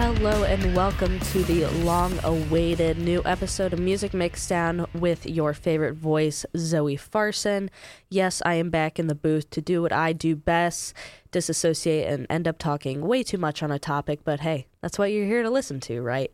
Hello and welcome to the long awaited new episode of Music Mixdown with your favorite voice, Zoe Farson. Yes, I am back in the booth to do what I do best disassociate and end up talking way too much on a topic, but hey, that's what you're here to listen to, right?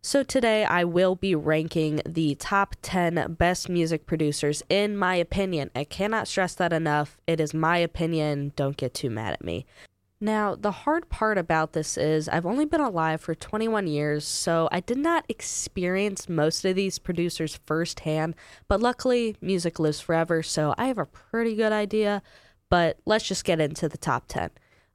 So today I will be ranking the top 10 best music producers in my opinion. I cannot stress that enough. It is my opinion. Don't get too mad at me. Now, the hard part about this is I've only been alive for 21 years, so I did not experience most of these producers firsthand, but luckily, music lives forever, so I have a pretty good idea. But let's just get into the top 10.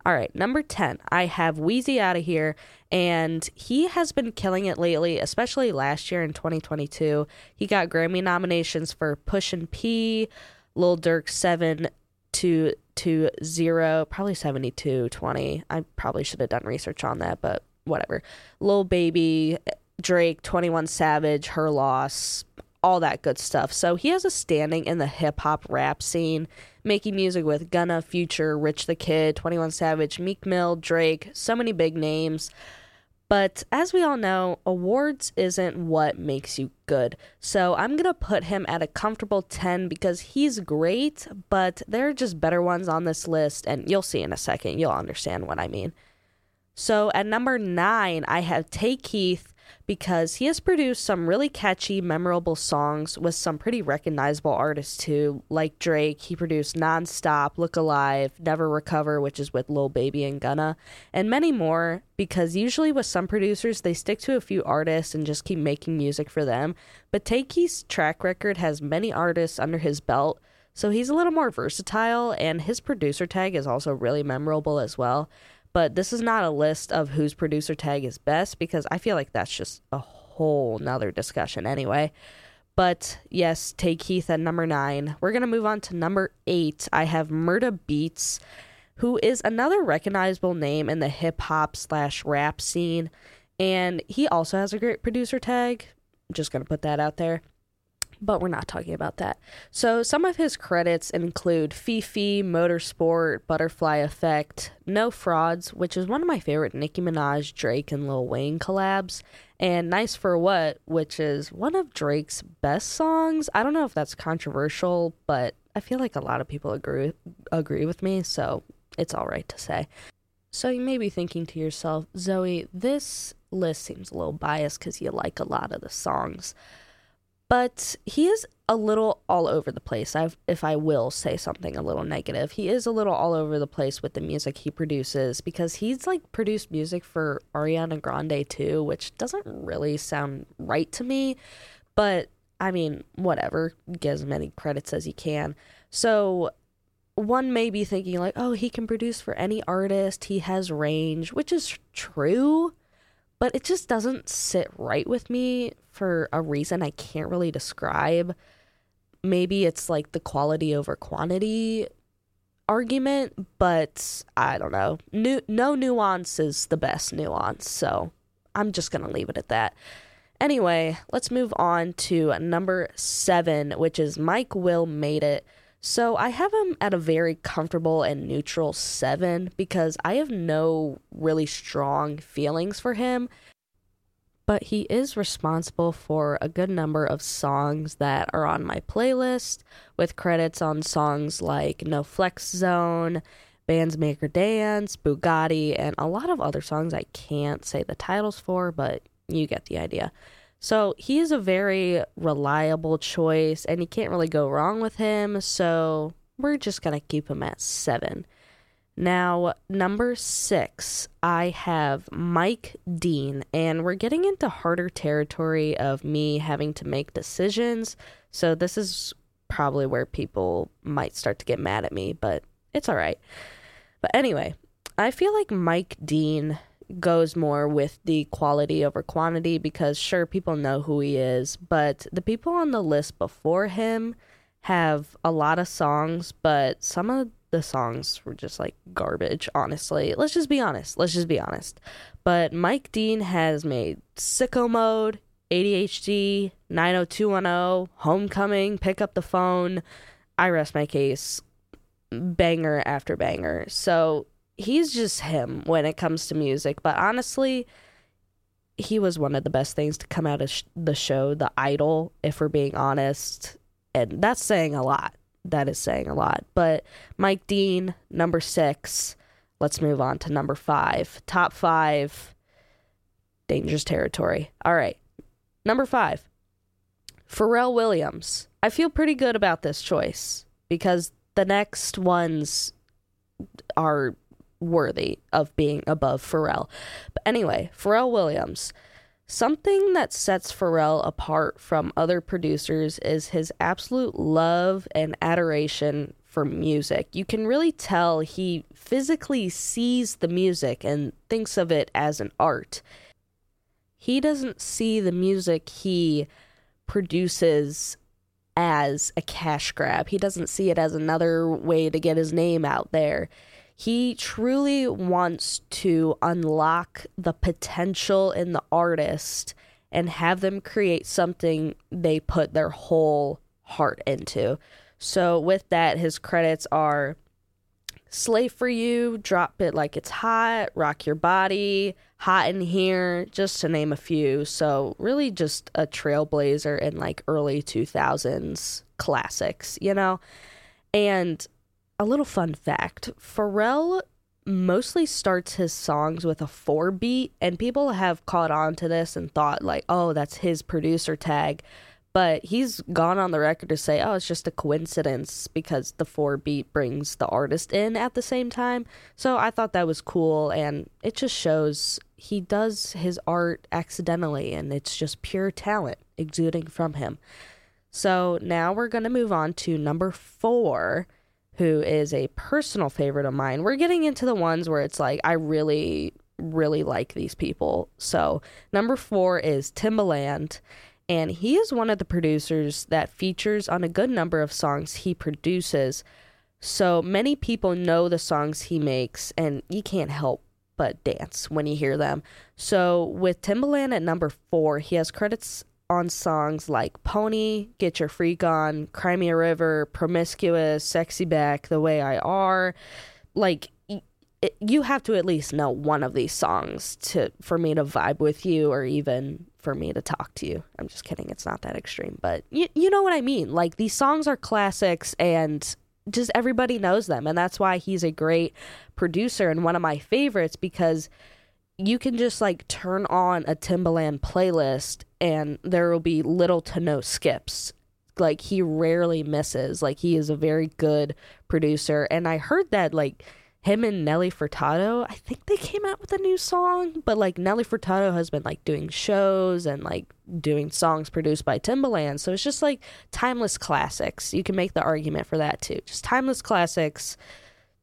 All right, number 10, I have Wheezy out of here, and he has been killing it lately, especially last year in 2022. He got Grammy nominations for Pushin P, Lil Durk 7 to to 0, probably 72 20. I probably should have done research on that, but whatever. Lil Baby, Drake, 21 Savage, Her Loss, all that good stuff. So he has a standing in the hip hop rap scene, making music with Gunna, Future, Rich the Kid, 21 Savage, Meek Mill, Drake, so many big names. But as we all know, awards isn't what makes you good. So I'm going to put him at a comfortable 10 because he's great, but there are just better ones on this list, and you'll see in a second. You'll understand what I mean. So at number nine, I have Tay Keith because he has produced some really catchy, memorable songs with some pretty recognizable artists too, like Drake. He produced Nonstop, Look Alive, Never Recover, which is with Lil Baby and Gunna, and many more. Because usually with some producers, they stick to a few artists and just keep making music for them. But Tay Keith's track record has many artists under his belt. So he's a little more versatile, and his producer tag is also really memorable as well. But this is not a list of whose producer tag is best because I feel like that's just a whole nother discussion anyway. But yes, Tay Keith at number nine. We're gonna move on to number eight. I have Murda Beatz, who is another recognizable name in the hip hop slash rap scene, and he also has a great producer tag. I'm just gonna put that out there but we're not talking about that. So, some of his credits include Fefe, Motorsport, Butterfly Effect, No Frauds, which is one of my favorite Nicki Minaj, Drake, and Lil Wayne collabs, and Nice for What, which is one of Drake's best songs. I don't know if that's controversial, but I feel like a lot of people agree agree with me, so it's all right to say. So you may be thinking to yourself, Zoe, this list seems a little biased because you like a lot of the songs but he is a little all over the place. I've, if I will say something a little negative, he is a little all over the place with the music he produces because he's like produced music for Ariana Grande too, which doesn't really sound right to me. But I mean, whatever, get as many credits as he can. So one may be thinking like, oh, he can produce for any artist, he has range, which is true but it just doesn't sit right with me for a reason I can't really describe. Maybe it's like the quality over quantity argument, but I don't know. No nuance is the best nuance, so I'm just going to leave it at that. Anyway, let's move on to number seven, which is Mike Will Made It. So I have him at a very comfortable and neutral seven because I have no really strong feelings for him. But he is responsible for a good number of songs that are on my playlist, with credits on songs like No Flex Zone, Bands Make Her Dance, Bugatti, and a lot of other songs I can't say the titles for, but you get the idea. So he is a very reliable choice, and you can't really go wrong with him. So we're just going to keep him at seven. Now, number six, I have Mike Dean, and we're getting into harder territory of me having to make decisions. So, this is probably where people might start to get mad at me, but it's all right. But anyway, I feel like Mike Dean goes more with the quality over quantity because sure people know who he is, but the people on the list before him have a lot of songs, but some of the songs were just like garbage, honestly. Let's just be honest. Let's just be honest. But Mike Dean has made Sicko Mode, ADHD, 90210, Homecoming, Pick Up the Phone. I rest my case. Banger after banger. So he's just him when it comes to music. But honestly, he was one of the best things to come out of sh- the show, The Idol, if we're being honest. And that's saying a lot. That is saying a lot. But Mike Dean, number six. Let's move on to number five. Top five, dangerous territory. All right. Number five, Pharrell Williams. I feel pretty good about this choice because the next ones are worthy of being above Pharrell. But anyway, Pharrell Williams. Something that sets Pharrell apart from other producers is his absolute love and adoration for music. You can really tell he physically sees the music and thinks of it as an art. He doesn't see the music he produces as a cash grab. He doesn't see it as another way to get his name out there. He truly wants to unlock the potential in the artist and have them create something they put their whole heart into. So, with that, his credits are Slay for You, Drop It Like It's Hot, Rock Your Body, Hot in Here, just to name a few. So, really just a trailblazer in like early 2000s classics, you know? And a little fun fact Pharrell mostly starts his songs with a four beat, and people have caught on to this and thought, like, oh, that's his producer tag. But he's gone on the record to say, oh, it's just a coincidence because the four beat brings the artist in at the same time. So I thought that was cool, and it just shows he does his art accidentally, and it's just pure talent exuding from him. So now we're going to move on to number four who is a personal favorite of mine. We're getting into the ones where it's like I really really like these people. So, number 4 is Timbaland, and he is one of the producers that features on a good number of songs he produces. So, many people know the songs he makes and you can't help but dance when you hear them. So, with Timbaland at number 4, he has credits on songs like Pony, Get Your Freak On, Cry Me a River, Promiscuous, Sexy Back, The Way I Are. Like, you have to at least know one of these songs to for me to vibe with you or even for me to talk to you. I'm just kidding, it's not that extreme, but you, you know what I mean. Like, these songs are classics and just everybody knows them. And that's why he's a great producer and one of my favorites because you can just like turn on a Timbaland playlist and there will be little to no skips. Like he rarely misses. Like he is a very good producer. And I heard that like him and Nelly Furtado, I think they came out with a new song, but like Nelly Furtado has been like doing shows and like doing songs produced by Timbaland. So it's just like timeless classics. You can make the argument for that too. Just timeless classics.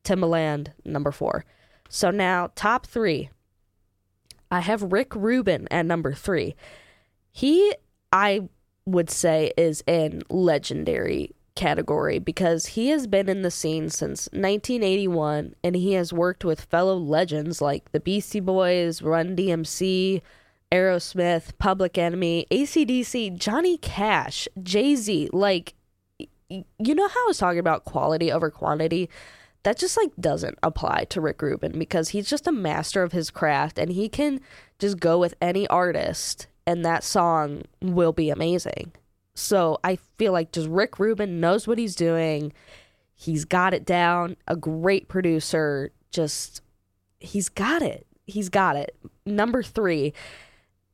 Timbaland, number four. So now, top three. I have Rick Rubin at number three. He, I would say, is in legendary category because he has been in the scene since 1981 and he has worked with fellow legends like the Beastie Boys, Run DMC, Aerosmith, Public Enemy, ACDC, Johnny Cash, Jay Z. Like, you know how I was talking about quality over quantity? That just like doesn't apply to Rick Rubin because he's just a master of his craft and he can just go with any artist and that song will be amazing. So I feel like just Rick Rubin knows what he's doing. He's got it down. A great producer. Just he's got it. He's got it. Number 3.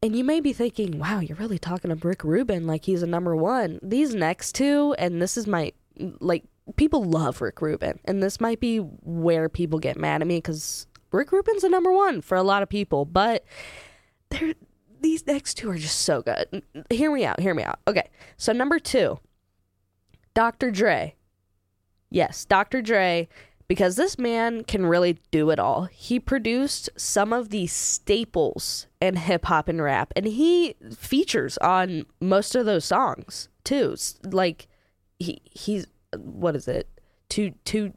And you may be thinking, "Wow, you're really talking to Rick Rubin like he's a number 1." These next two and this is my like people love Rick Rubin, and this might be where people get mad at me because Rick Rubin's the number one for a lot of people, but they're these next two are just so good. Hear me out, hear me out. Okay, so number two, Dr. Dre. Yes, Dr. Dre, because this man can really do it all. He produced some of the staples in hip hop and rap, and he features on most of those songs too. Like he he's what is it? Two two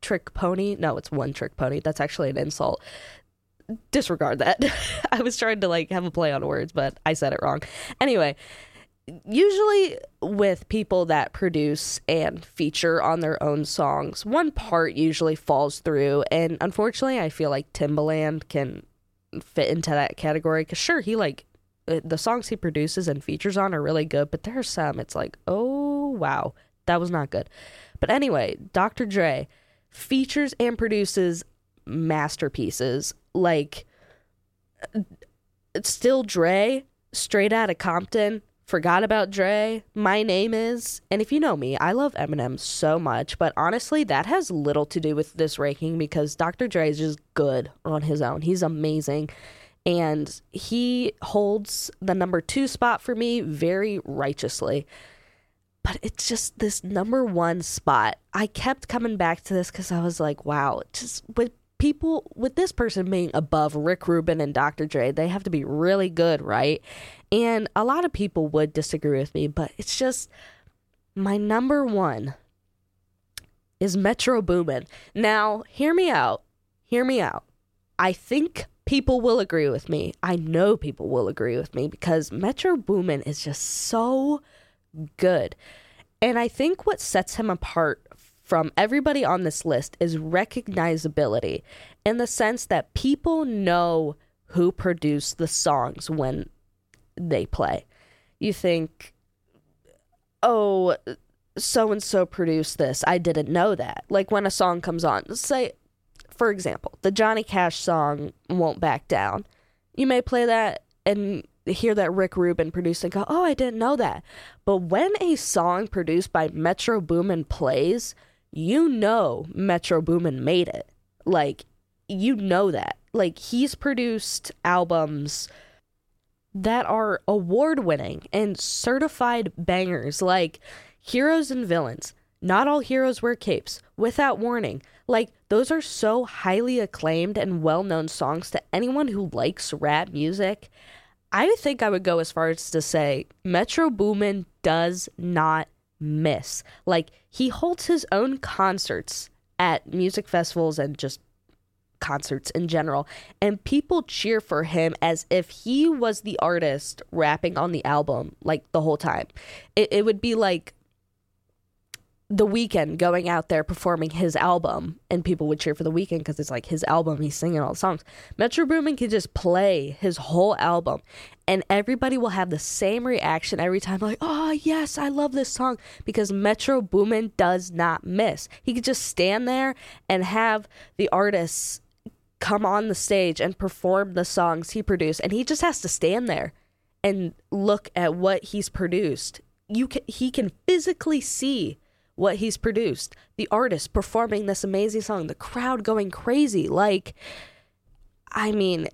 trick pony? No, it's one trick pony. That's actually an insult. Disregard that. I was trying to like have a play on words, but I said it wrong. Anyway, usually with people that produce and feature on their own songs, one part usually falls through and unfortunately I feel like Timbaland can fit into that category because sure he like uh, the songs he produces and features on are really good, but there are some it's like oh wow that was not good. But anyway, Dr. Dre features and produces masterpieces like uh, still Dre, straight out of Compton, forgot about Dre, my name is. And if you know me, I love Eminem so much, but honestly, that has little to do with this ranking because Dr. Dre is just good on his own. He's amazing. And he holds the number two spot for me very righteously. But it's just this number one spot. I kept coming back to this because I was like, wow, just with people with this person being above Rick Rubin and Dr. Dre, they have to be really good, right? And a lot of people would disagree with me, but it's just my number one is Metro Boomin. Now, hear me out. Hear me out. I think people will agree with me. I know people will agree with me because Metro Boomin is just so good. And I think what sets him apart from everybody on this list is recognizability in the sense that people know who produced the songs when they play. You think, oh, so and so produced this. I didn't know that. Like when a song comes on, say, for example, the Johnny Cash song Won't Back Down. You may play that and hear that Rick Rubin produced and go, oh, I didn't know that. But when a song produced by Metro Boomin plays, you know Metro Boomin made it. Like, you know that. Like, he's produced albums that are award winning and certified bangers like Heroes and Villains. Not all heroes wear capes. Without warning. Like, those are so highly acclaimed and well known songs to anyone who likes rap music. I think I would go as far as to say Metro Boomin does not miss. Like he holds his own concerts at music festivals and just concerts in general and people cheer for him as if he was the artist rapping on the album like the whole time. It, it would be like the Weeknd going out there performing his album and people would cheer for the Weeknd because it's like his album he's singing all the songs. Metro boomin can just play his whole album and everybody will have the same reaction every time like oh yes i love this song because metro boomin does not miss. He could just stand there and have the artists come on the stage and perform the songs he produced and he just has to stand there and look at what he's produced. You can he can physically see what he's produced, the artist performing this amazing song, the crowd going crazy. Like, I mean,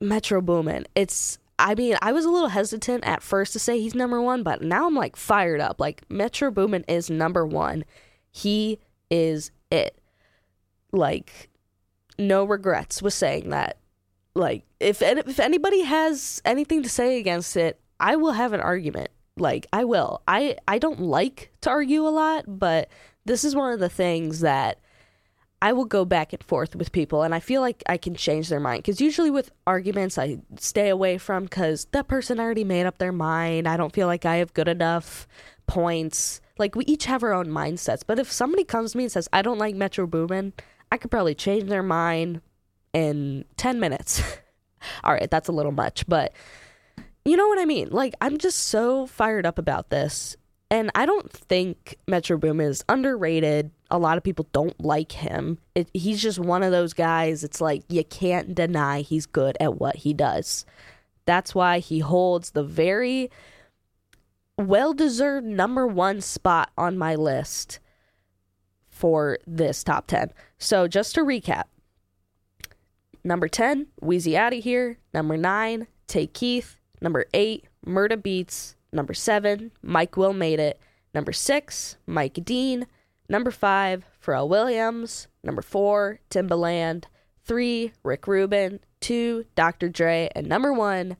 Metro Boomin. It's, I mean, I was a little hesitant at first to say he's number one, but now I'm like fired up. Like, Metro Boomin is number one. He is it. Like, no regrets with saying that. Like, if if anybody has anything to say against it, I will have an argument like I will. I I don't like to argue a lot, but this is one of the things that I will go back and forth with people and I feel like I can change their mind cuz usually with arguments I stay away from cuz that person already made up their mind. I don't feel like I have good enough points. Like we each have our own mindsets, but if somebody comes to me and says I don't like Metro Boomin, I could probably change their mind in 10 minutes. All right, that's a little much, but you know what I mean? Like, I'm just so fired up about this. And I don't think Metro Boom is underrated. A lot of people don't like him. It, he's just one of those guys. It's like you can't deny he's good at what he does. That's why he holds the very well deserved number one spot on my list for this top 10. So, just to recap number 10, Wheezy Out of Here. Number 9, Tay Keith. Number eight, Murda Beatz. Number seven, Mike Will Made It. Number six, Mike Dean. Number five, Pharrell Williams. Number four, Timbaland. Three, Rick Rubin. Two, Dr. Dre. And number one,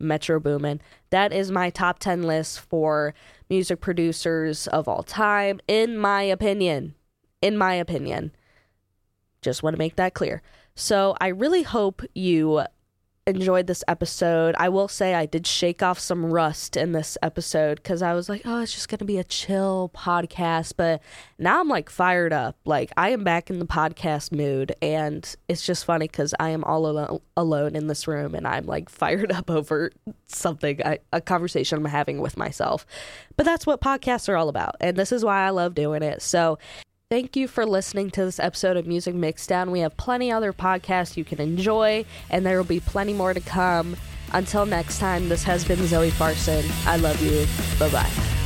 Metro Boomin. That is my top 10 list for music producers of all time, in my opinion. In my opinion. Just want to make that clear. So I really hope you enjoyed this episode. I will say I did shake off some rust in this episode because I was like, oh, it's just going to be a chill podcast. But now I'm like fired up. Like, I am back in the podcast mood. And it's just funny because I am all alo- alone in this room and I'm like fired up over something, I, a conversation I'm having with myself. But that's what podcasts are all about. And this is why I love doing it. So Thank you for listening to this episode of Music Mixdown. We have plenty other podcasts you can enjoy, and there will be plenty more to come. Until next time, this has been Zoe Farson. I love you. Bye bye.